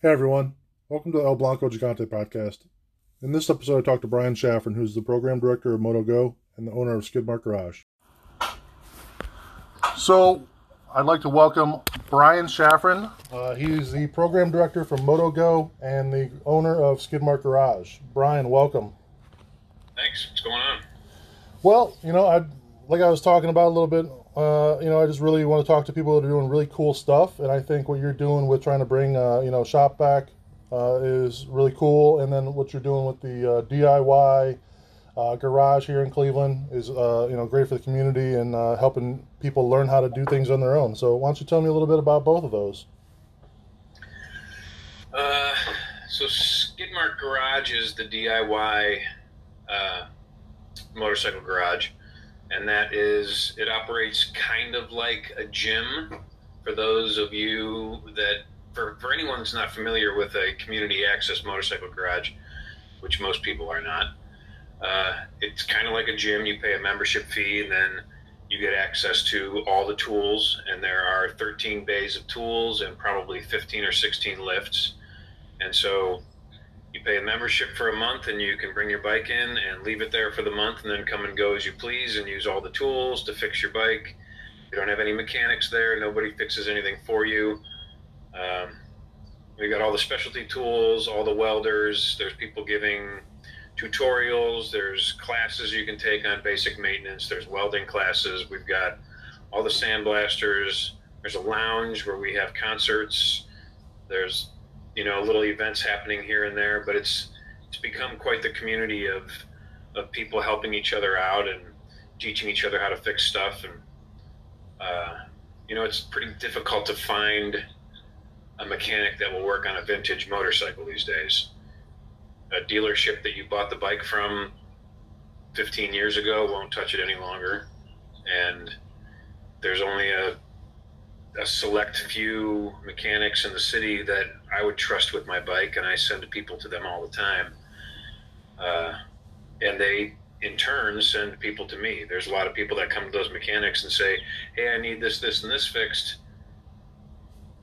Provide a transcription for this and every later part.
Hey everyone, welcome to the El Blanco Gigante podcast. In this episode, I talked to Brian Schaffran, who's the program director of MotoGo and the owner of Skidmark Garage. So, I'd like to welcome Brian Schaffran. Uh, he's the program director for MotoGo and the owner of Skidmark Garage. Brian, welcome. Thanks. What's going on? Well, you know, I like I was talking about a little bit. Uh, you know, I just really want to talk to people that are doing really cool stuff, and I think what you're doing with trying to bring, uh, you know, shop back uh, is really cool. And then what you're doing with the uh, DIY uh, garage here in Cleveland is, uh, you know, great for the community and helping people learn how to do things on their own. So, why don't you tell me a little bit about both of those? so, Skidmark Garage is the DIY motorcycle garage and that is it operates kind of like a gym. For those of you that for, for anyone that's not familiar with a community access motorcycle garage which most people are not uh, it's kind of like a gym. You pay a membership fee and then you get access to all the tools. And there are 13 bays of tools and probably 15 or 16 lifts. And so you pay a membership for a month and you can bring your bike in and leave it there for the month and then come and go as you please and use all the tools to fix your bike. You don't have any mechanics there. Nobody fixes anything for you. Um, we got all the specialty tools, all the welders. There's people giving tutorials. There's classes you can take on basic maintenance. There's welding classes. We've got all the sandblasters. There's a lounge where we have concerts. There's you know little events happening here and there but it's it's become quite the community of of people helping each other out and teaching each other how to fix stuff. And uh, you know it's pretty difficult to find a mechanic that will work on a vintage motorcycle these days. A dealership that you bought the bike from 15 years ago won't touch it any longer. And there's only a a select few mechanics in the city that I would trust with my bike, and I send people to them all the time. Uh, and they, in turn, send people to me. There's a lot of people that come to those mechanics and say, "Hey, I need this, this, and this fixed.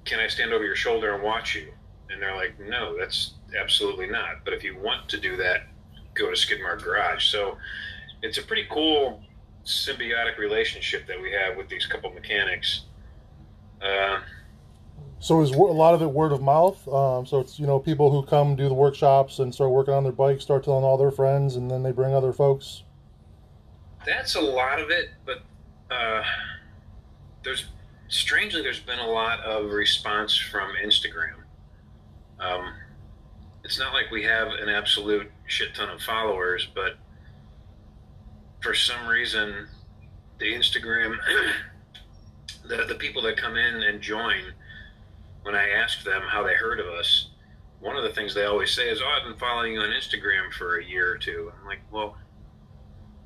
Can I stand over your shoulder and watch you?" And they're like, "No, that's absolutely not. But if you want to do that, go to Skidmark Garage." So it's a pretty cool symbiotic relationship that we have with these couple mechanics uh, so is a lot of it word of mouth? Um, so it's you know people who come do the workshops and start working on their bikes, start telling all their friends, and then they bring other folks. That's a lot of it, but uh, there's strangely there's been a lot of response from Instagram. Um, it's not like we have an absolute shit ton of followers, but for some reason, the Instagram the, the people that come in and join, when I ask them how they heard of us, one of the things they always say is, "Oh, I've been following you on Instagram for a year or two. I'm like, "Well,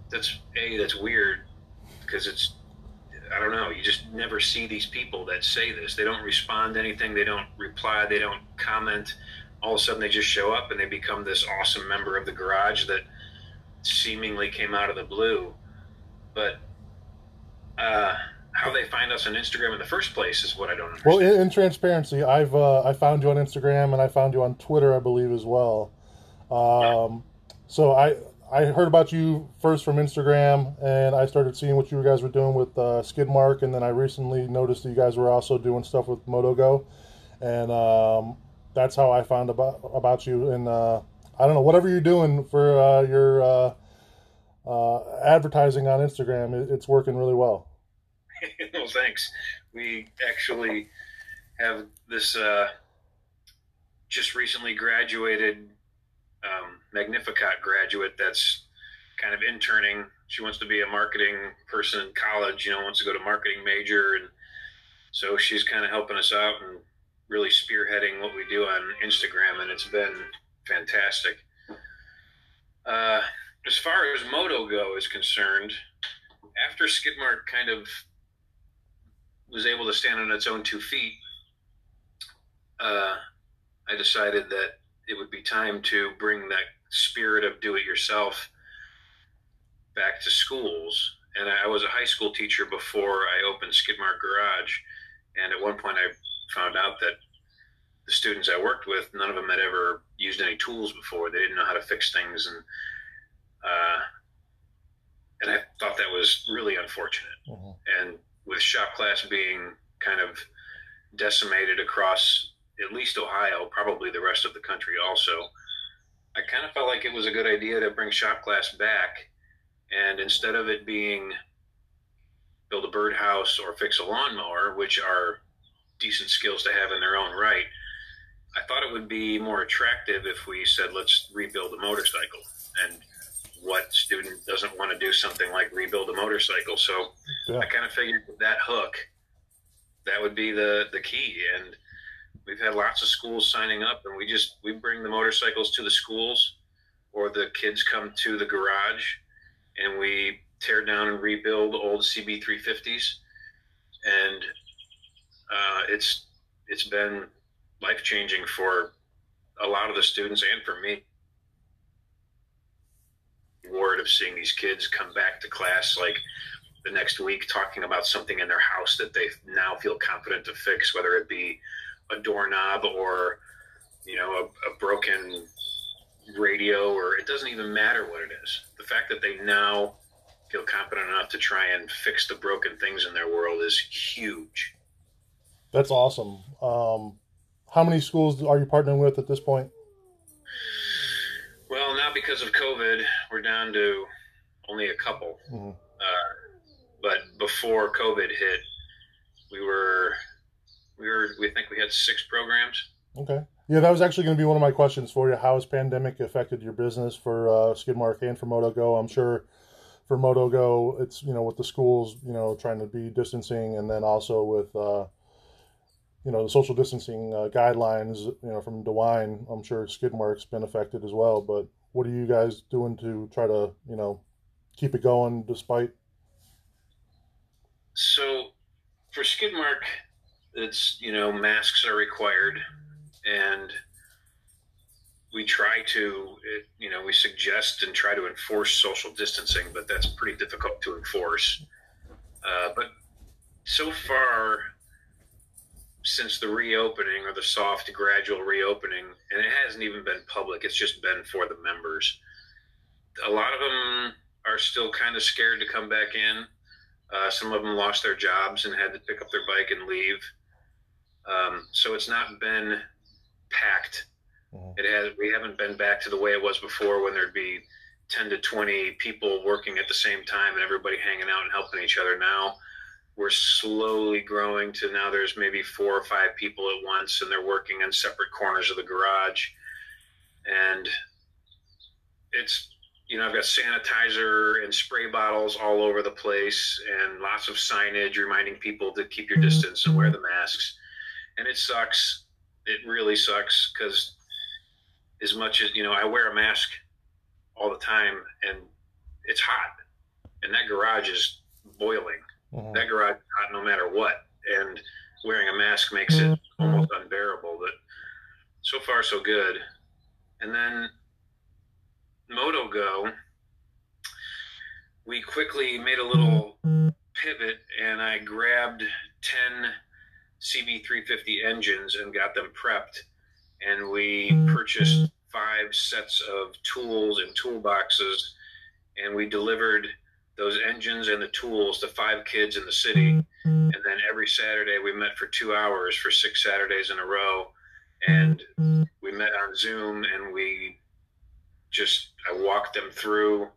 that's a that's weird because it's I don't know. You just never see these people that say this. They don't respond to anything. They don't reply. They don't comment. All of a sudden, they just show up and they become this awesome member of the garage that seemingly came out of the blue. But uh, how they find us on Instagram in the first place is what I don't understand. Well, in, in transparency, I've uh, I found you on Instagram and I found you on Twitter, I believe, as well. Um, yeah. So I I heard about you first from Instagram, and I started seeing what you guys were doing with uh, Skidmark, and then I recently noticed that you guys were also doing stuff with MotoGo, and um, that's how I found about about you. And uh, I don't know whatever you're doing for uh, your uh, uh, advertising on Instagram, it, it's working really well. well, thanks. We actually have this uh, just recently graduated um, Magnificat graduate that's kind of interning. She wants to be a marketing person in college, you know, wants to go to marketing major. And so she's kind of helping us out and really spearheading what we do on Instagram. And it's been fantastic. Uh, as far as MotoGo is concerned, after Skidmark kind of was able to stand on its own two feet, uh, I decided that it would be time to bring that spirit of do it yourself back to schools. And I was a high school teacher before I opened Skidmark Garage. And at one point, I found out that the students I worked with, none of them had ever used any tools before. They didn't know how to fix things, and uh, and I thought that was really unfortunate. Mm-hmm. And with shop class being kind of decimated across at least Ohio, probably the rest of the country also, I kind of felt like it was a good idea to bring shop class back. And instead of it being build a birdhouse or fix a lawnmower, which are decent skills to have in their own right, I thought it would be more attractive if we said, let's rebuild a motorcycle. And what student doesn't want to do something like rebuild a motorcycle? So yeah. I kind of figured that hook, that would be the, the key. And we've had lots of schools signing up, and we just we bring the motorcycles to the schools, or the kids come to the garage, and we tear down and rebuild old CB350s, and uh, it's it's been life changing for a lot of the students and for me. Word of seeing these kids come back to class like the next week talking about something in their house that they now feel confident to fix, whether it be a doorknob or you know a, a broken radio or it doesn't even matter what it is. The fact that they now feel confident enough to try and fix the broken things in their world is huge. That's awesome. Um, how many schools are you partnering with at this point? Well, now because of COVID, we're down to only a couple. Mm-hmm. Uh, but before COVID hit, we were we were we think we had six programs. Okay. Yeah, that was actually going to be one of my questions for you. How has pandemic affected your business for uh, Skidmark and for MotoGo? I'm sure for MotoGo, it's you know with the schools, you know, trying to be distancing, and then also with uh, you know the social distancing uh, guidelines, you know, from DeWine. I'm sure Skidmark's been affected as well. But what are you guys doing to try to you know keep it going despite? So for Skidmark, it's you know masks are required, and we try to you know we suggest and try to enforce social distancing, but that's pretty difficult to enforce. Uh, but so far, since the reopening or the soft gradual reopening, and it hasn't even been public; it's just been for the members. A lot of them are still kind of scared to come back in. Uh, some of them lost their jobs and had to pick up their bike and leave. Um, so it's not been packed. Mm-hmm. It has. We haven't been back to the way it was before, when there'd be ten to twenty people working at the same time and everybody hanging out and helping each other. Now we're slowly growing to now there's maybe four or five people at once, and they're working in separate corners of the garage, and it's you know, I've got sanitizer and spray bottles all over the place and lots of signage reminding people to keep your mm-hmm. distance and wear the masks and it sucks. It really sucks because as much as you know, I wear a mask all the time, and it's hot, and that garage is boiling. Mm-hmm. That garage is hot no matter what, and wearing a mask makes it mm-hmm. almost unbearable. But so far, so good. And then MotoGo, we quickly made a little mm-hmm. pivot, and I grabbed ten CB350 engines and got them prepped. And we purchased five sets of tools and toolboxes, and we delivered those engines and the tools to five kids in the city. And then every Saturday we met for two hours for six Saturdays in a row. And we met on Zoom and we just, I walked them through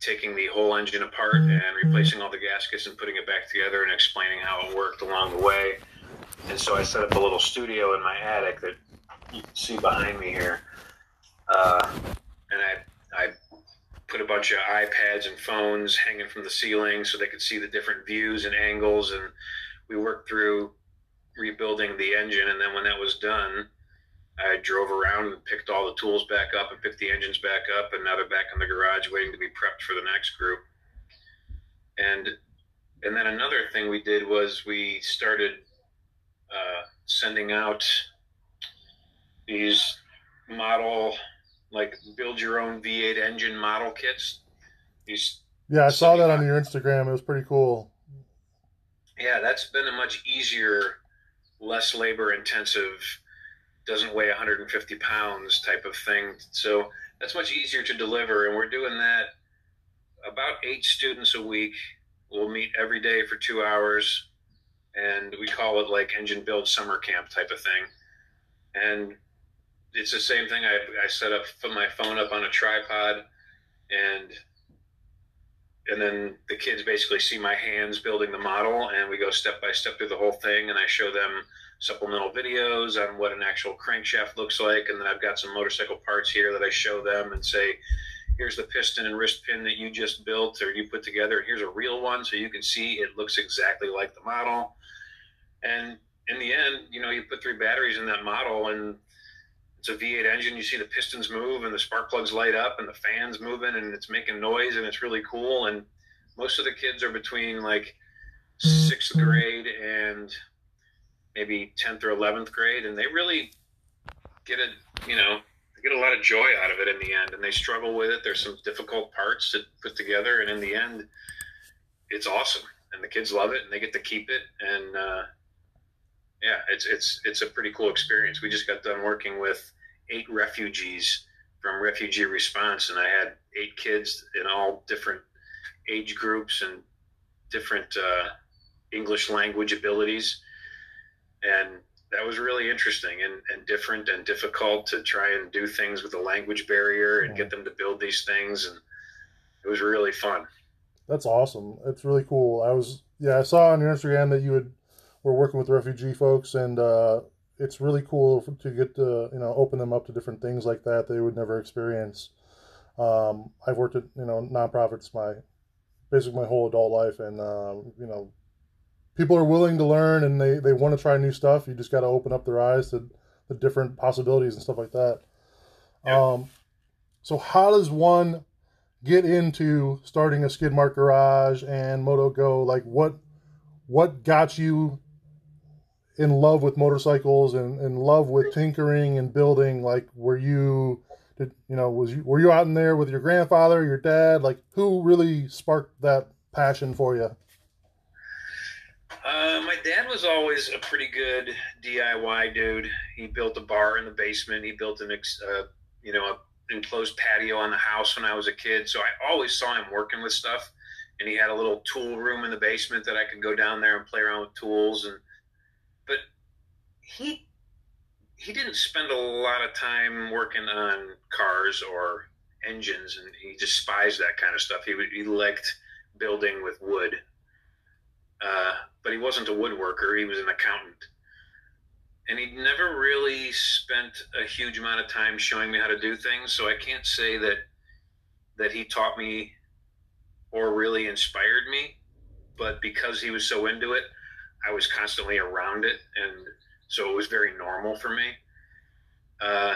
taking the whole engine apart and replacing all the gaskets and putting it back together and explaining how it worked along the way. And so I set up a little studio in my attic that you can see behind me here. Uh, and I, I put a bunch of iPads and phones hanging from the ceiling so they could see the different views and angles. And we worked through rebuilding the engine. And then when that was done, I drove around and picked all the tools back up and picked the engines back up, and now they're back in the garage waiting to be prepped for the next group. And and then another thing we did was we started uh, sending out these model like build your own V8 engine model kits. These yeah, I saw that on your Instagram. It was pretty cool. Yeah, that's been a much easier, less labor intensive doesn't weigh 150 pounds type of thing. So that's much easier to deliver. And we're doing that about eight students a week. We'll meet every day for two hours. And we call it like engine build summer camp type of thing. And it's the same thing. I, I set up, my phone up on a tripod and and then the kids basically see my hands building the model and we go step by step through the whole thing and i show them supplemental videos on what an actual crankshaft looks like. And then i've got some motorcycle parts here that i show them and say here's the piston and wrist pin that you just built or you put together. Here's a real one so you can see it looks exactly like the model. And in the end you know you put three batteries in that model and it's a V8 engine. You see the pistons move and the spark plugs light up and the fans moving and it's making noise and it's really cool. And most of the kids are between like sixth mm-hmm. grade and maybe 10th or 11th grade. And they really get a, you know, get a lot of joy out of it in the end and they struggle with it. There's some difficult parts to put together. And in the end, it's awesome. And the kids love it and they get to keep it. And, uh, yeah, it's it's it's a pretty cool experience. We just got done working with eight refugees from Refugee Response, and I had eight kids in all different age groups and different uh, English language abilities, and that was really interesting and, and different and difficult to try and do things with the language barrier and get them to build these things, and it was really fun. That's awesome. It's really cool. I was yeah, I saw on your Instagram that you had were working with refugee folks and uh, it's really cool to get to you know open them up to different things like that they would never experience. Um, I've worked at you know nonprofits my basically my whole adult life, and um, you know people are willing to learn and they they want to try new stuff. You just got to open up their eyes to the different possibilities and stuff like that. Yeah. Um, so how does one get into starting a skid mark garage and moto go? Like what what got you in love with motorcycles and in love with tinkering and building like were you did you know was you were you out in there with your grandfather your dad like who really sparked that passion for you uh, my dad was always a pretty good DIY dude. He built a bar in the basement. He built an, uh, you know, a enclosed patio on the house when I was a kid. So I always saw him working with stuff. And he had a little tool room in the basement that I could go down there and play around with tools. And he he didn't spend a lot of time working on cars or engines, and he despised that kind of stuff. He he liked building with wood, uh, but he wasn't a woodworker. He was an accountant, and he never really spent a huge amount of time showing me how to do things. So I can't say that that he taught me or really inspired me, but because he was so into it, I was constantly around it, and so it was very normal for me. Uh,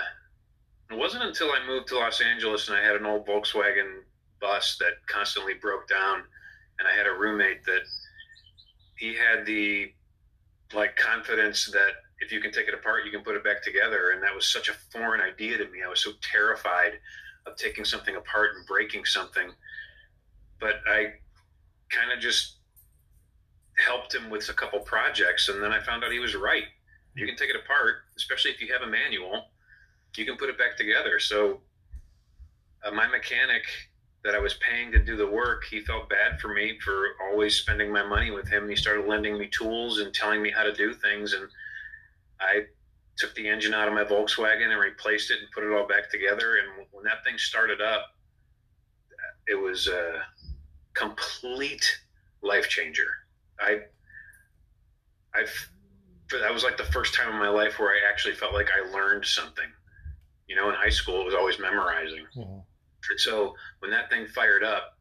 it wasn't until I moved to Los Angeles and I had an old Volkswagen bus that constantly broke down, and I had a roommate that he had the like confidence that if you can take it apart, you can put it back together, and that was such a foreign idea to me. I was so terrified of taking something apart and breaking something, but I kind of just helped him with a couple projects, and then I found out he was right. You can take it apart, especially if you have a manual. You can put it back together. So, uh, my mechanic that I was paying to do the work, he felt bad for me for always spending my money with him. He started lending me tools and telling me how to do things, and I took the engine out of my Volkswagen and replaced it and put it all back together. And when that thing started up, it was a complete life changer. I I've that was like the first time in my life where I actually felt like I learned something. You know, in high school it was always memorizing. Mm-hmm. And so when that thing fired up,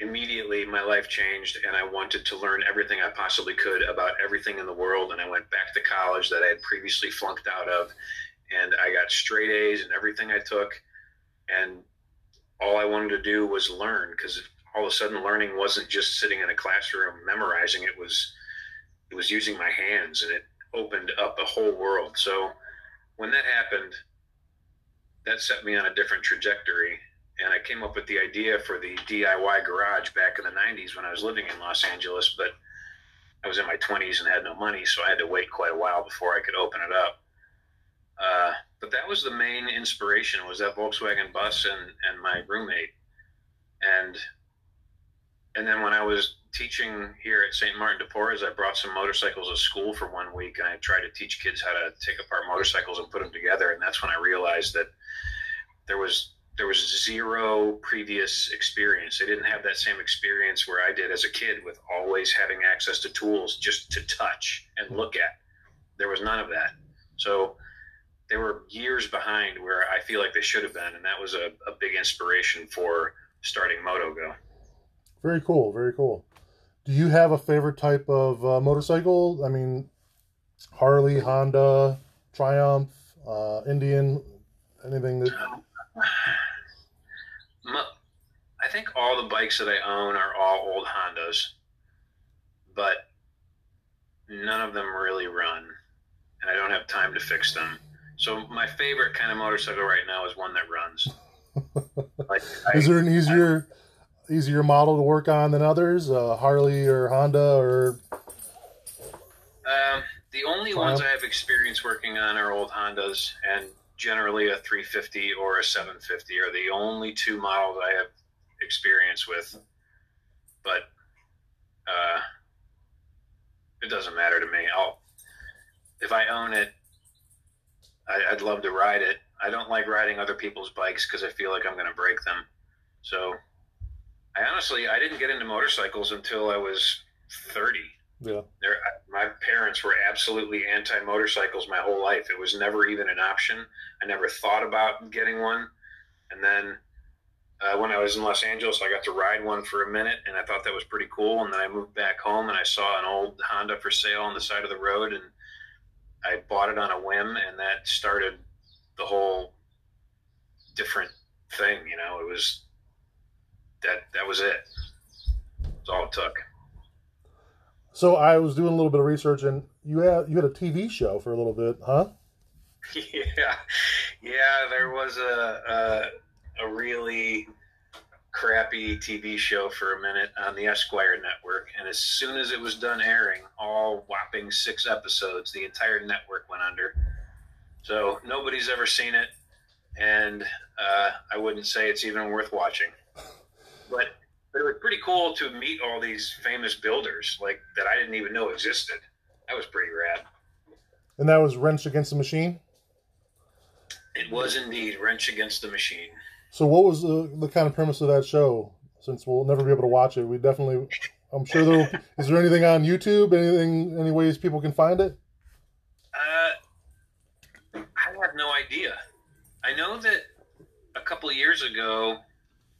immediately my life changed and I wanted to learn everything I possibly could about everything in the world. And I went back to college that I had previously flunked out of. And I got straight A's in everything I took. And all I wanted to do was learn because all of a sudden learning wasn't just sitting in a classroom memorizing it was was using my hands and it opened up a whole world. So when that happened that set me on a different trajectory. And i came up with the idea for the diy garage back in the 90s when i was living in los angeles but i was in my 20s and had no money so i had to wait quite a while before i could open it up. Uh, but that was the main inspiration was that Volkswagen bus and, and my roommate. And and then when I was teaching here at St. Martin de Porres, I brought some motorcycles to school for one week, and I tried to teach kids how to take apart motorcycles and put them together. And that's when I realized that there was there was zero previous experience. They didn't have that same experience where I did as a kid with always having access to tools just to touch and look at. There was none of that. So they were years behind where I feel like they should have been, and that was a, a big inspiration for starting MotoGo. Very cool. Very cool. Do you have a favorite type of uh, motorcycle? I mean, Harley, Honda, Triumph, uh, Indian, anything that. I think all the bikes that I own are all old Hondas, but none of them really run, and I don't have time to fix them. So my favorite kind of motorcycle right now is one that runs. like, is there an easier? I, easier model to work on than others? Uh, Harley or Honda or? Um, the only Triumph? ones I have experience working on are old Hondas, and generally a 350 or a 750 are the only two models I have experience with. But uh, it doesn't matter to me. I'll if I own it, I, would love to ride it. I don't like riding other people's bikes because I feel like I'm going to break them. So I honestly I didn't get into motorcycles until I was 30. Yeah. There, my parents were absolutely anti motorcycles my whole life. It was never even an option. I never thought about getting one. And then uh, when I was in Los Angeles, I got to ride one for a minute, and I thought that was pretty cool. And then I moved back home, and I saw an old Honda for sale on the side of the road, and I bought it on a whim, and that started the whole different thing. You know, it was that that was it. That's all it took. So I was doing a little bit of research, and you had you had a TV show for a little bit, huh? Yeah, yeah. There was a a, a really crappy TV show for a minute on the Esquire network, and as soon as it was done airing, all whopping six episodes, the entire network went under. So nobody's ever seen it, and uh, I wouldn't say it's even worth watching but but it was pretty cool to meet all these famous builders like that I didn't even know existed. That was pretty rad. And that was Wrench Against the Machine. It was indeed Wrench Against the Machine. So, what was the, the kind of premise of that show? Since we'll never be able to watch it, we definitely. I'm sure there. is there anything on YouTube? Anything? Any ways people can find it? Uh, I have no idea. I know that a couple years ago,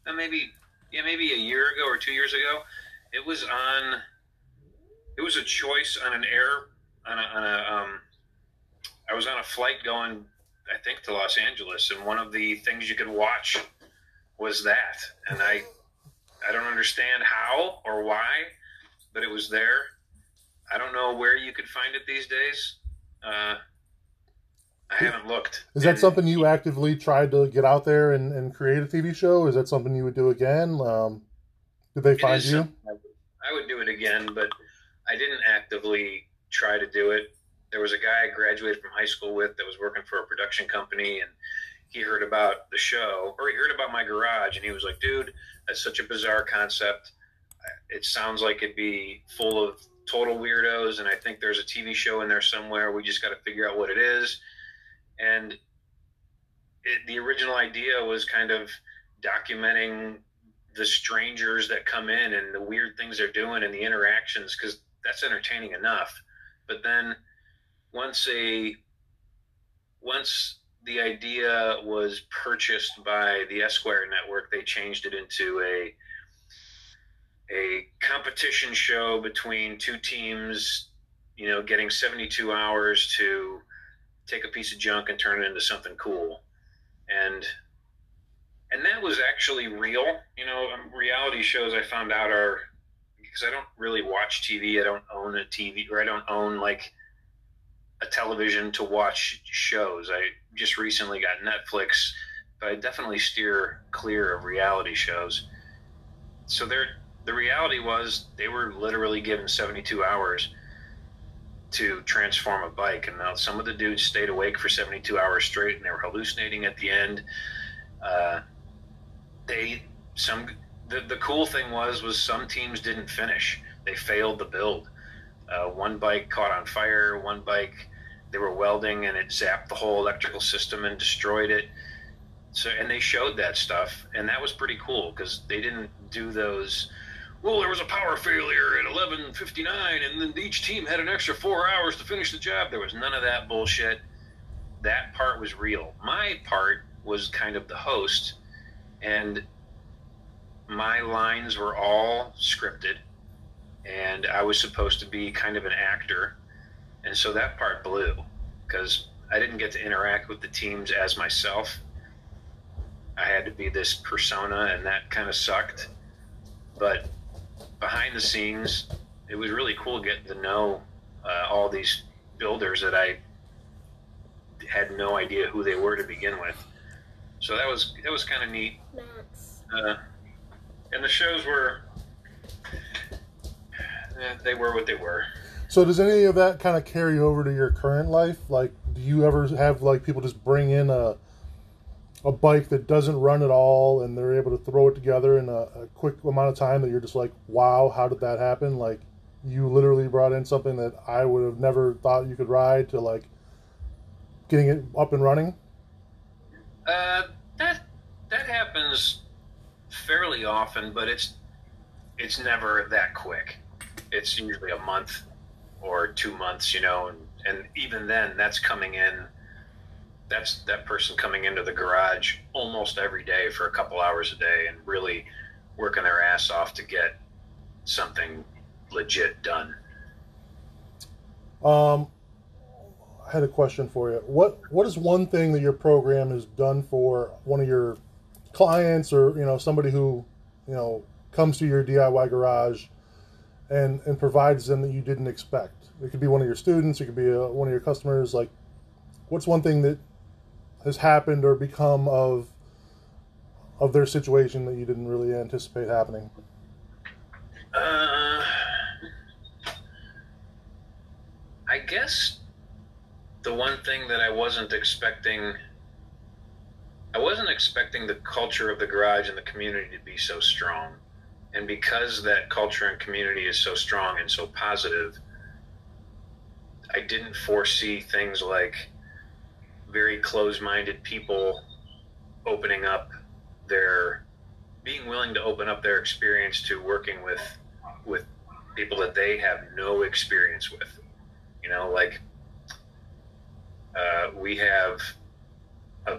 uh, maybe yeah, maybe a year ago or two years ago, it was on. It was a choice on an air on a, on a um, I was on a flight going, I think, to Los Angeles, and one of the things you could watch was that, and I, I don't understand how or why, but it was there. I don't know where you could find it these days. Uh, I haven't looked. Is that and, something you actively tried to get out there and, and create a TV show? Is that something you would do again? Um, did they find you? I would do it again, but I didn't actively try to do it. There was a guy I graduated from high school with that was working for a production company, and he heard about the show, or he heard about my garage, and he was like, "Dude, that's such a bizarre concept. It sounds like it'd be full of total weirdos, and I think there's a TV show in there somewhere. We just got to figure out what it is." And it, the original idea was kind of documenting the strangers that come in and the weird things they're doing and the interactions because that's entertaining enough. But then once a once the idea was purchased by the Esquire network they changed it into a a competition show between two teams you know getting 72 hours to take a piece of junk and turn it into something cool. And and that was actually real. You know, um, reality shows I found out are because I don't really watch TV. I don't own a TV or I don't own like a television to watch shows. I just recently got Netflix, but I definitely steer clear of reality shows. So there the reality was they were literally given 72 hours to transform a bike. And now some of the dudes stayed awake for 72 hours straight and they were hallucinating at the end. Uh, they some the, the cool thing was was some teams didn't finish. They failed the build. Uh, one bike caught on fire. One bike they were welding and it zapped the whole electrical system and destroyed it. So and they showed that stuff and that was pretty cool because they didn't do those well, there was a power failure at 11:59, and then each team had an extra four hours to finish the job. There was none of that bullshit. That part was real. My part was kind of the host, and my lines were all scripted, and I was supposed to be kind of an actor, and so that part blew because I didn't get to interact with the teams as myself. I had to be this persona, and that kind of sucked. But behind the scenes, it was really cool getting to know uh, all these builders that I had no idea who they were to begin with. So that was that was kind of neat. Uh, and the shows were eh, they were what they were. So does any of that kind of carry over to your current life? Like, do you ever have like people just bring in a a bike that doesn't run at all and they're able to throw it together in a, a, quick amount of time that you're just like, wow, how did that happen? Like, you literally brought in something that I would have never thought you could ride to like getting it up and running. Uh, that that happens fairly often, but it's it's never that quick. It's usually a month or two months, you know, and, and even then, that's coming in that's that person coming into the garage almost every day for a couple hours a day and really working their ass off to get something legit done. Um, I had a question for you. What what is one thing that your program has done for one of your clients or you know somebody who you know comes to your DIY garage and and provides them that you didn't expect? It could be one of your students. It could be a, one of your customers. Like, what's one thing that has happened or become of of their situation that you didn't really anticipate happening? Uh, I guess the one thing that I wasn't expecting, I wasn't expecting the culture of the garage and the community to be so strong. And because that culture and community is so strong and so positive, I didn't foresee things like very close-minded people opening up their being willing to open up their experience to working with with people that they have no experience with. You know like uh, we have a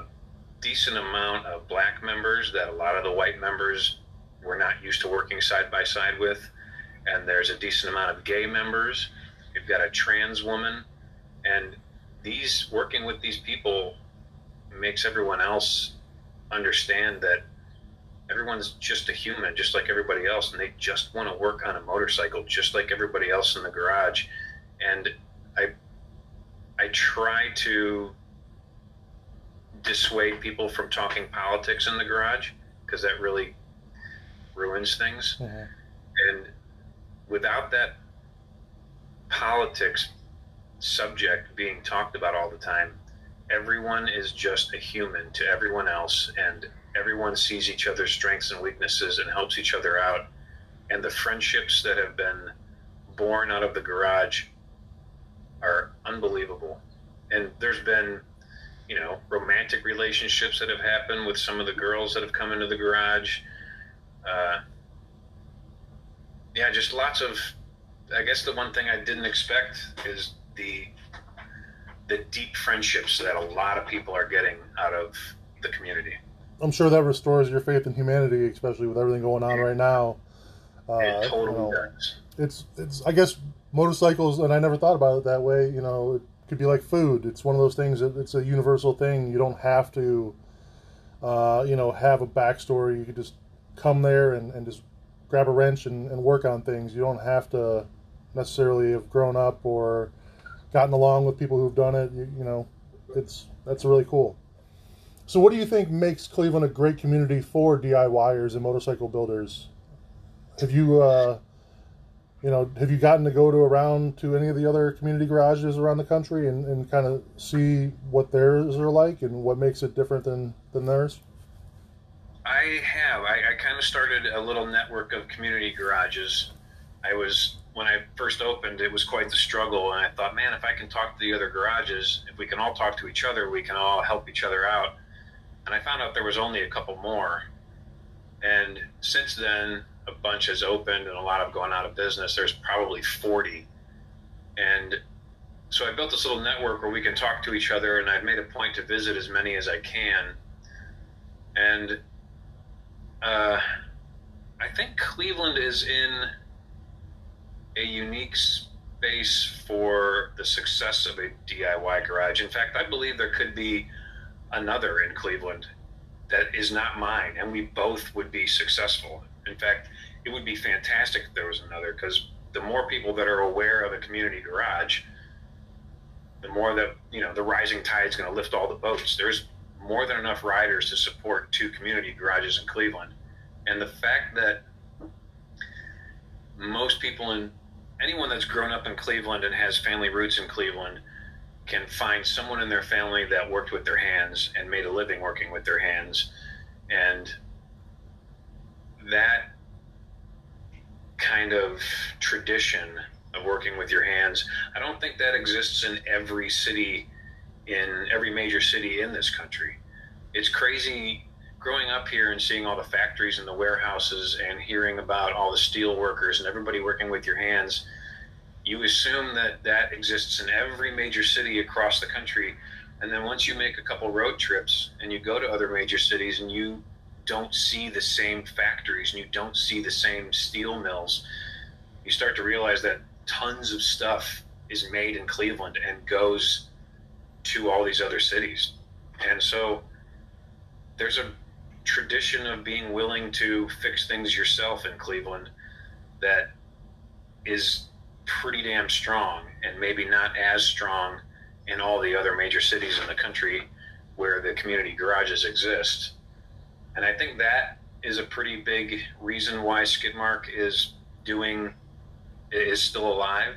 decent amount of black members that a lot of the white members were not used to working side by side with and there's a decent amount of gay members. You've got a trans woman and these working with these people makes everyone else understand that everyone's just a human, just like everybody else, and they just want to work on a motorcycle, just like everybody else in the garage. And I, I try to dissuade people from talking politics in the garage because that really ruins things. Mm-hmm. And without that politics subject being talked about all the time. Everyone is just a human to everyone else, and everyone sees each other's strengths and weaknesses and helps each other out. And the friendships that have been born out of the garage are unbelievable. And there's been, you know, romantic relationships that have happened with some of the girls that have come into the garage. Uh, yeah, just lots of. I guess the one thing I didn't expect is the the deep friendships that a lot of people are getting out of the community. I'm sure that restores your faith in humanity, especially with everything going on right now. Uh, it totally you know, does. It's it's I guess motorcycles, and I never thought about it that way. You know, it could be like food. It's one of those things that it's a universal thing. You don't have to, uh, you know, have a backstory. You could just come there and, and just grab a wrench and, and work on things. You don't have to necessarily have grown up or gotten along with people who've done it. You, you know, it's that's really cool. So, what do you think makes Cleveland a great community for DIYers and motorcycle builders? Have you, uh, you know, have you gotten to go to around to any of the other community garages around the country and, and kind of see what theirs are like and what makes it different than, than theirs? I have. I, I kind of started a little network of community garages. I was when I first opened, it was quite the struggle, and I thought, man, if I can talk to the other garages, if we can all talk to each other, we can all help each other out. And I found out there was only a couple more. And since then, a bunch has opened and a lot have gone out of business. There's probably 40. And so I built this little network where we can talk to each other, and I've made a point to visit as many as I can. And uh, I think Cleveland is in a unique space for the success of a DIY garage. In fact, I believe there could be another in Cleveland that is not mine, and we both would be successful. In fact, it would be fantastic if there was another because the more people that are aware of a community garage, the more that you know the rising tide is going to lift all the boats. There's more than enough riders to support two community garages in Cleveland, and the fact that most people in anyone that's grown up in Cleveland and has family roots in Cleveland can find someone in their family that worked with their hands and made a living working with their hands. And that kind of tradition of working with your hands i don't think that exists in every city in every major city in this country. It's crazy growing up here and seeing all the factories and the warehouses and hearing about all the steel workers and everybody working with your hands you assume that that exists in every major city across the country. And then once you make a couple road trips and you go to other major cities and you don't see the same factories and you don't see the same steel mills you start to realize that tons of stuff is made in Cleveland and goes to all these other cities. And so there's a tradition of being willing to fix things yourself in Cleveland that is pretty damn strong and maybe not as strong in all the other major cities in the country where the community garages exist. And I think that is a pretty big reason why Skidmark is doing is still alive.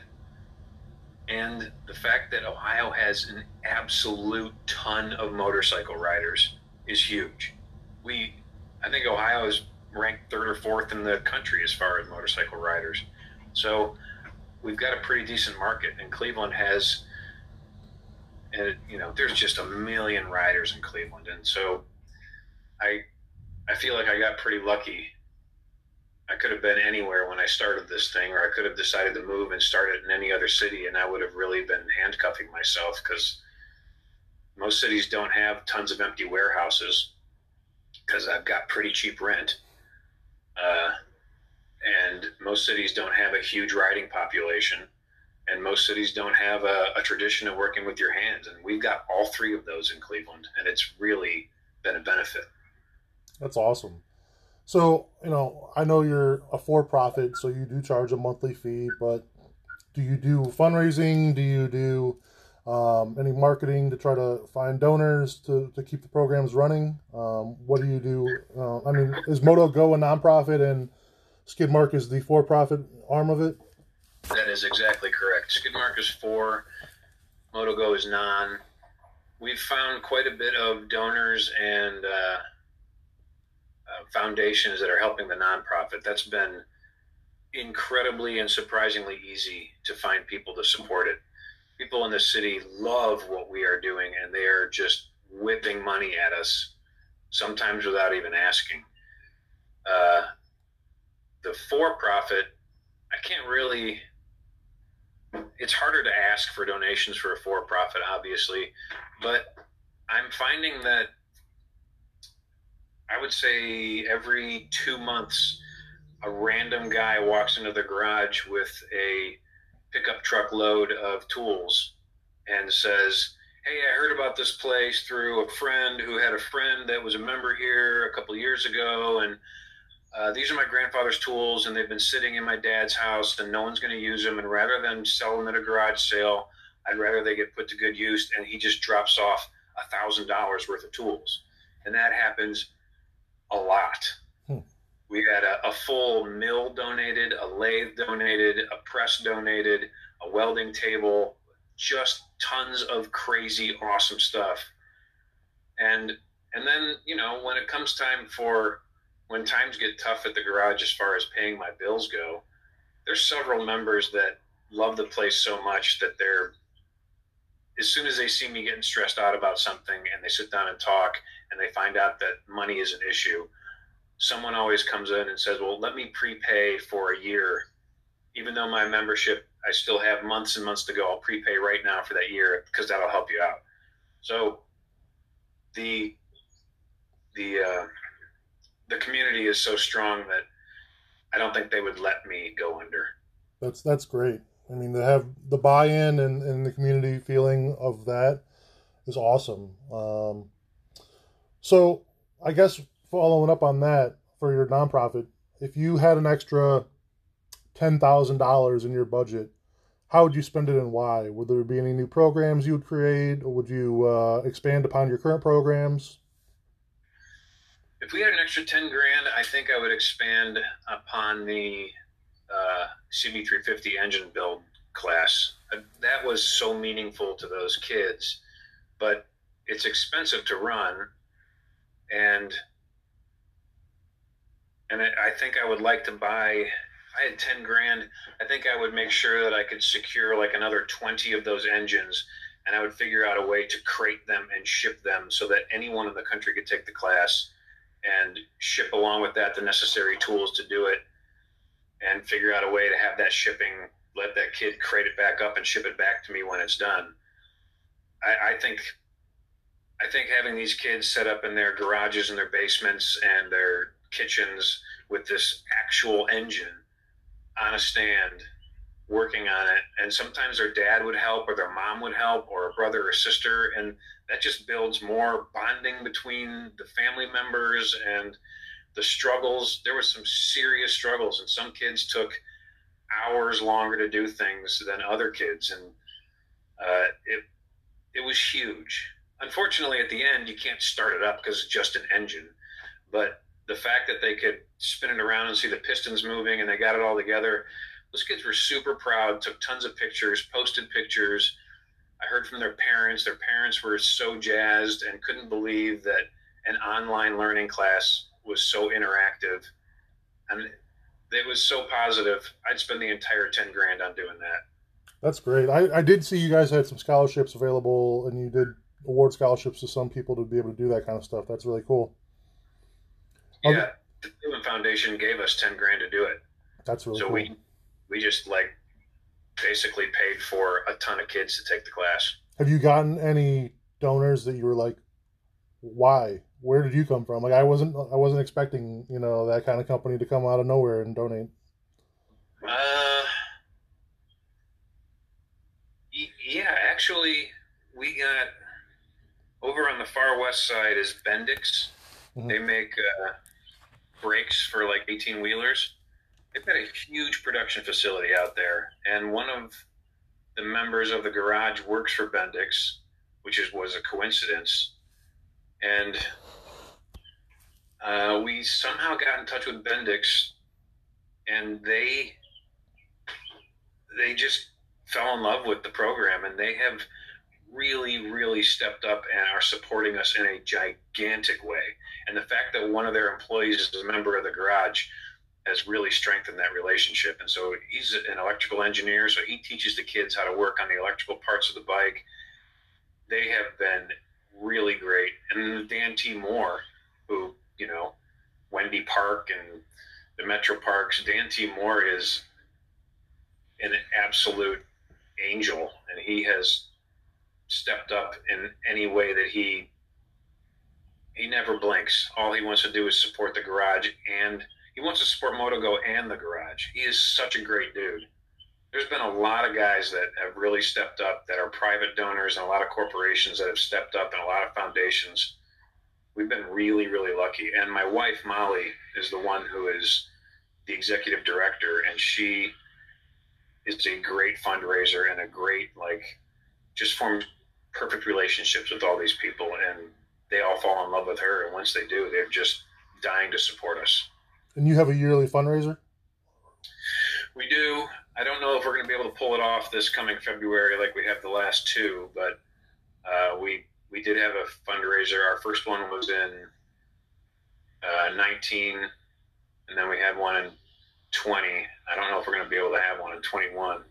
And the fact that Ohio has an absolute ton of motorcycle riders is huge. We I think Ohio is ranked third or fourth in the country as far as motorcycle riders. So we've got a pretty decent market, and Cleveland has, and you know, there's just a million riders in Cleveland, and so I, I feel like I got pretty lucky. I could have been anywhere when I started this thing, or I could have decided to move and start it in any other city, and I would have really been handcuffing myself because most cities don't have tons of empty warehouses because I've got pretty cheap rent. Uh, and most cities don't have a huge riding population and most cities don't have a, a, tradition of working with your hands. And we've got all three of those in cleveland and it's really been a benefit. That's awesome. So you know i know you're a for-profit so you do charge a monthly fee but do you do fundraising? Do you do um, any marketing to try to find donors to, to keep the programs running um, what do you do uh, i mean is moto go a nonprofit and Skidmark is the for-profit arm of it. That is exactly correct. Skidmark is for, MotoGo is non. We've found quite a bit of donors and uh, uh, foundations that are helping the nonprofit. That's been incredibly and surprisingly easy to find people to support it. People in the city love what we are doing, and they are just whipping money at us, sometimes without even asking. Uh, the for profit, I can't really. It's harder to ask for donations for a for profit, obviously, but I'm finding that I would say every two months, a random guy walks into the garage with a pickup truck load of tools and says, Hey, I heard about this place through a friend who had a friend that was a member here a couple years ago, and uh, these are my grandfather's tools and they've been sitting in my dad's house and no one's going to use them. And rather than sell them at a garage sale, I'd rather they get put to good use. And he just drops off a thousand dollars worth of tools. And that happens a lot. We had a, a full mill donated, a lathe donated, a press donated, a welding table, just tons of crazy, awesome stuff. And and then you know when it comes time for when times get tough at the garage as far as paying my bills go, there's several members that love the place so much that they're as soon as they see me getting stressed out about something and they sit down and talk and they find out that money is an issue, someone always comes in and says, Well, let me prepay for a year. Even though my membership, I still have months and months to go, I'll prepay right now for that year because that'll help you out. So the the uh, the community is so strong that I don't think they would let me go under. That's that's great. I mean, to have the buy-in and, and the community feeling of that is awesome. Um, so, I guess following up on that for your nonprofit, if you had an extra ten thousand dollars in your budget, how would you spend it and why? Would there be any new programs you would create, or would you uh, expand upon your current programs? If we had an extra ten grand, I think I would expand upon the uh, CB350 engine build class. Uh, that was so meaningful to those kids, but it's expensive to run, and and I think I would like to buy. I had ten grand. I think I would make sure that I could secure like another twenty of those engines, and I would figure out a way to crate them and ship them so that anyone in the country could take the class, and ship along with that the necessary tools to do it and figure out a way to have that shipping, let that kid crate it back up and ship it back to me when it's done. I, I think I think having these kids set up in their garages and their basements and their kitchens with this actual engine on a stand working on it. And sometimes their dad would help or their mom would help or a brother or sister. And that just builds more bonding between the family members and the struggles. There was some serious struggles and some kids took hours longer to do things than other kids. And uh, it it was huge. Unfortunately at the end you can't start it up because it's just an engine. But the fact that they could spin it around and see the pistons moving and they got it all together those kids were super proud took tons of pictures posted pictures i heard from their parents their parents were so jazzed and couldn't believe that an online learning class was so interactive and it was so positive. I'd spend the entire 10 grand on doing that. That's great. I, I did see you guys had some scholarships available and you did award scholarships to some people to be able to do that kind of stuff. That's really cool. Yeah. Okay. The Human Foundation gave us 10 grand to do it. That's really so cool. we, we just like basically paid for a ton of kids to take the class. Have you gotten any donors that you were like, why? where did you come from? Like I wasn't I wasn't expecting you know that kind of company to come out of nowhere and donate. Uh, yeah, actually, we got over on the far west side is Bendix. Mm-hmm. They make uh, brakes for like eighteen wheelers. They've got a huge production facility out there, and one of the members of the garage works for Bendix, which is was a coincidence and uh, we somehow got in touch with Bendix, and they they just fell in love with the program, and they have really, really stepped up and are supporting us in a gigantic way. And the fact that one of their employees is a member of the garage has really strengthened that relationship. And so he's an electrical engineer, so he teaches the kids how to work on the electrical parts of the bike. They have been really great. And Dan T. Moore, who, you know, Wendy Park and the Metro Parks, Dan T. Moore is an absolute angel, and he has stepped up in any way that he he never blinks. All he wants to do is support the garage, and he wants to support MotoGo and the garage. He is such a great dude there's been a lot of guys that have really stepped up that are private donors and a lot of corporations that have stepped up and a lot of foundations. We've been really, really lucky. And my wife, Molly, is the one who is the executive director, and she is a great fundraiser and a great, like, just forms perfect relationships with all these people. And they all fall in love with her. And once they do, they're just dying to support us. And you have a yearly fundraiser? We do. I don't know if we're going to be able to pull it off this coming February like we have the last two, but uh, we we did have a fundraiser. Our first one was in uh, 19, and then we had one in 20. I don't know if we're going to be able to have one in 21.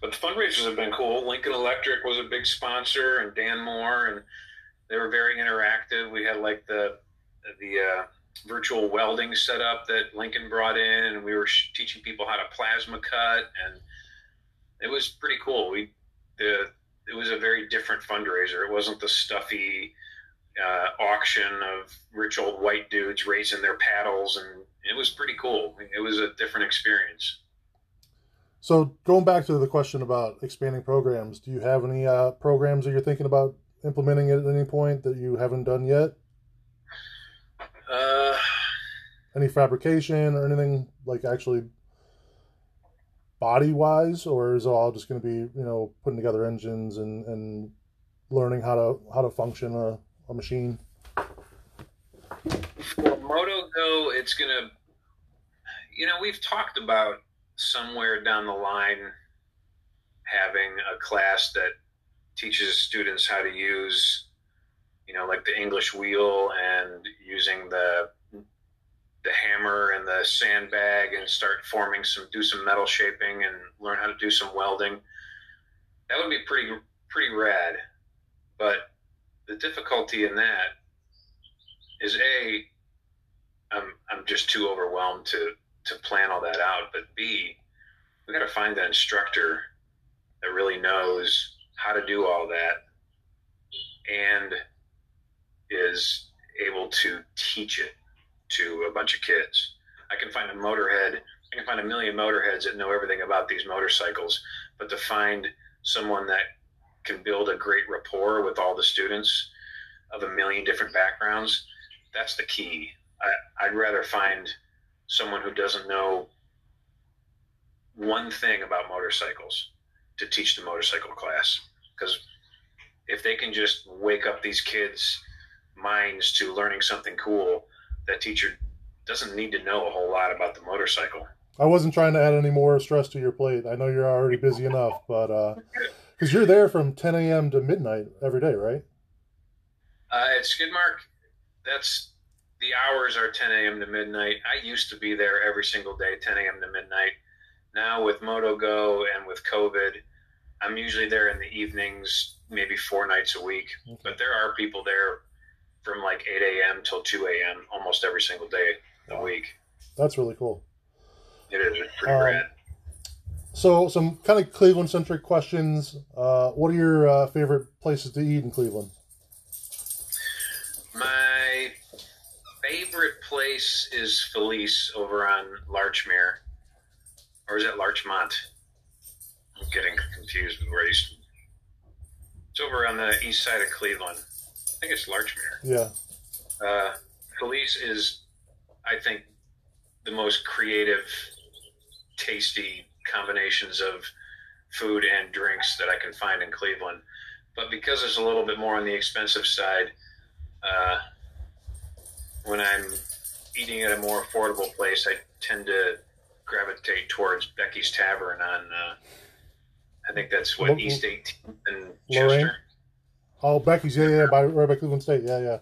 But the fundraisers have been cool. Lincoln Electric was a big sponsor, and Dan Moore, and they were very interactive. We had like the the uh, virtual welding setup that Lincoln brought in, and we were teaching people how to plasma cut, and it was pretty cool. We the it was a very different fundraiser. It wasn't the stuffy uh, auction of rich old white dudes raising their paddles, and it was pretty cool. It was a different experience. So going back to the question about expanding programs, do you have any uh, programs that you're thinking about implementing it at any point that you haven't done yet? Uh, any fabrication or anything like actually body wise, or is it all just going to be you know putting together engines and and learning how to how to function a, a machine? For Moto Go, it's going to, you know, we've talked about somewhere down the line having a class that teaches students how to use you know like the english wheel and using the the hammer and the sandbag and start forming some do some metal shaping and learn how to do some welding that would be pretty pretty rad but the difficulty in that is a I'm, I'm just too overwhelmed to to plan all that out. But B, we got to find the instructor that really knows how to do all that and is able to teach it to a bunch of kids. I can find a motorhead. I can find a million motorheads that know everything about these motorcycles, but to find someone that can build a great rapport with all the students of a million different backgrounds, that's the key. I, I'd rather find someone who doesn't know one thing about motorcycles to teach the motorcycle class because if they can just wake up these kids minds to learning something cool that teacher doesn't need to know a whole lot about the motorcycle i wasn't trying to add any more stress to your plate i know you're already busy enough but uh because you're there from 10 a.m to midnight every day right uh, at skidmark that's the hours are 10 a.m. to midnight. I used to be there every single day, 10 a.m. to midnight. Now with MotoGo and with COVID, I'm usually there in the evenings, maybe four nights a week. Okay. But there are people there from like 8 a.m. till 2 a.m. almost every single day a week. That's really cool. It is. It's pretty um, rad. So, some kind of Cleveland centric questions. Uh, what are your uh, favorite places to eat in Cleveland? My favorite place is Felice over on Larchmere, or is it Larchmont? I'm getting confused with where he's. It's over on the east side of Cleveland. I think it's Larchmere. Yeah. Uh, Felice is, I think, the most creative, tasty combinations of food and drinks that I can find in Cleveland. But because it's a little bit more on the expensive side, uh, when I'm eating at a more affordable place, I tend to gravitate towards Becky's Tavern on. Uh, I think that's what East 18th and Chester. Oh, Becky's, yeah, yeah, by right by Cleveland State, yeah, yeah.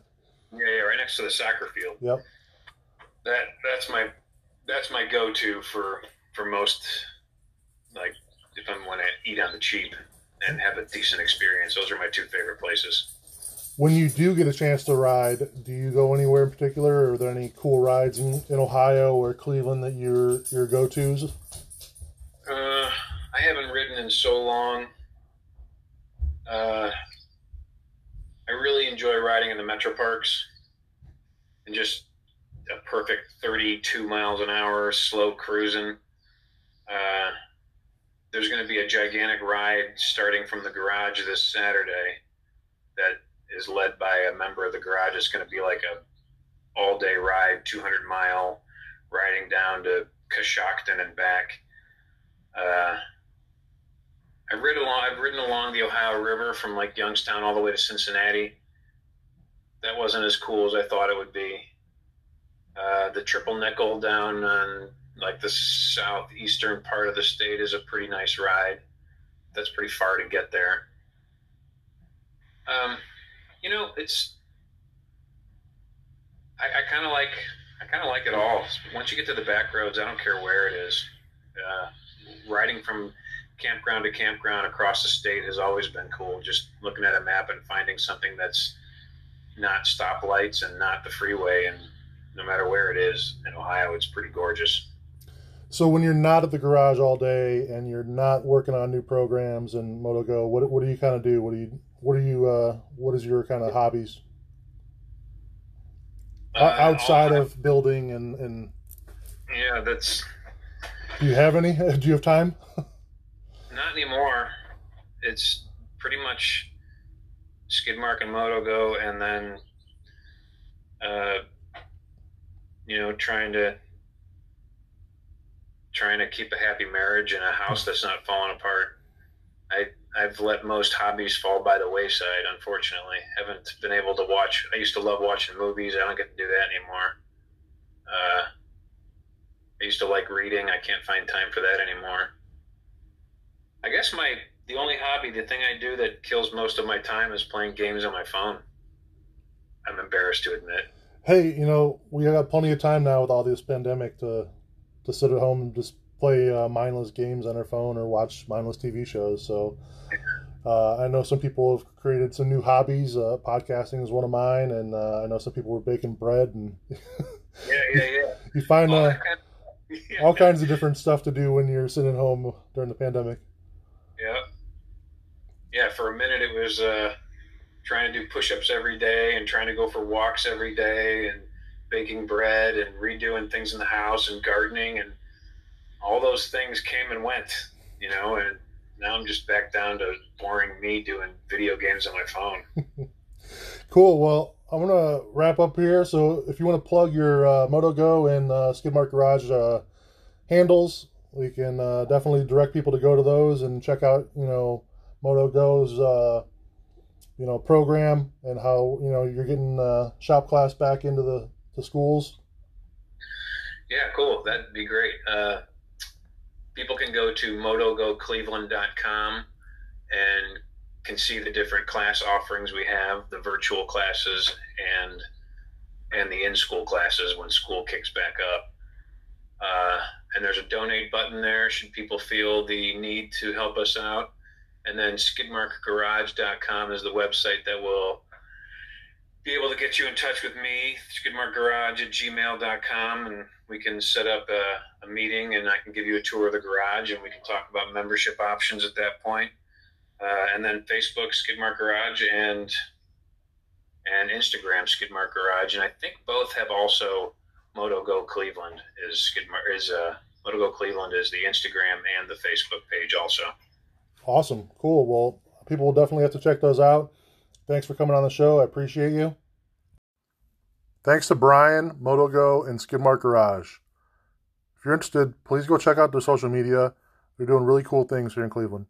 Yeah, yeah, right next to the soccer field. Yep. That that's my that's my go-to for for most like if I'm want to eat on the cheap and have a decent experience. Those are my two favorite places when you do get a chance to ride, do you go anywhere in particular? Or are there any cool rides in, in Ohio or Cleveland that your your go tos? Uh, I haven't ridden in so long. Uh, I really enjoy riding in the metro parks and just a perfect 32 miles an hour slow cruising. Uh, there's going to be a gigantic ride starting from the garage this Saturday that is led by a member of the garage. It's going to be like a all day ride, 200 mile riding down to Coshocton and back. Uh, I've ridden along. I've ridden along the Ohio River from like Youngstown all the way to Cincinnati. That wasn't as cool as I thought it would be. Uh, the triple nickel down on like the southeastern part of the state is a pretty nice ride. That's pretty far to get there. Um, you know, it's I, I kind of like I kind of like it all. Once you get to the back roads, I don't care where it is. Uh, riding from campground to campground across the state has always been cool. Just looking at a map and finding something that's not stoplights and not the freeway and no matter where it is in Ohio, it's pretty gorgeous. So when you're not at the garage all day and you're not working on new programs and MotoGo, what what do you kind of do? What do you what are you uh, what is your kind of hobbies uh, outside of building and and? Yeah, that's. Do you have any? Do you have time? not anymore. It's pretty much Skidmark and MotoGo, and then uh, you know, trying to trying to keep a happy marriage and a house that's not falling apart. I I've let most hobbies fall by the wayside. Unfortunately, haven't been able to watch. I used to love watching movies. I don't get to do that anymore. Uh, I used to like reading. I can't find time for that anymore. I guess my the only hobby, the thing I do that kills most of my time, is playing games on my phone. I'm embarrassed to admit hey, you know, we got plenty of time now with all this pandemic to to sit at home and just play uh, mindless games on our phone or watch mindless TV shows. So uh, I know some people have created some new hobbies. Uh, podcasting is one of mine, and uh, I know some people were baking bread and yeah, yeah, yeah. you find all, uh, kind of, yeah. all kinds of different stuff to do when you're sitting at home during the pandemic. Yeah, yeah. For a minute, it was uh, trying to do push-ups every day and trying to go for walks every day and baking bread and redoing things in the house and gardening and all those things came and went, you know, and now I'm just back down to boring me doing video games on my phone. cool. Well, I'm gonna wrap up here. So if you want to plug your uh, MotoGo and uh, Skidmark Garage uh, handles, we can uh, definitely direct people to go to those and check out, you know, MotoGo's uh, you know program and how you know you're getting uh, shop class back into the, the schools. Yeah cool. That'd be great. Uh, people can go to motogocleveland.com and can see the different class offerings we have the virtual classes and and the in-school classes when school kicks back up. Uh, and there's a donate button there should people feel the need to help us out and then skidmarkgarage.com is the website that will be able to get you in touch with me, skidmarkgarage at gmail.com, and we can set up a, a, meeting and I can give you a tour of the garage and we can talk about membership options at that point. Uh, and then Facebook, Skidmark Garage, and and Instagram, Skidmark Garage, and I think both have also MotoGo Cleveland is is uh, MotoGo Cleveland is the Instagram and the Facebook page also. Awesome. Cool. Well, people will definitely have to check those out. Thanks for coming on the show. I appreciate you. Thanks to Brian, MotoGo, and Skidmark Garage. If you're interested, please go check out their social media. They're doing really cool things here in Cleveland.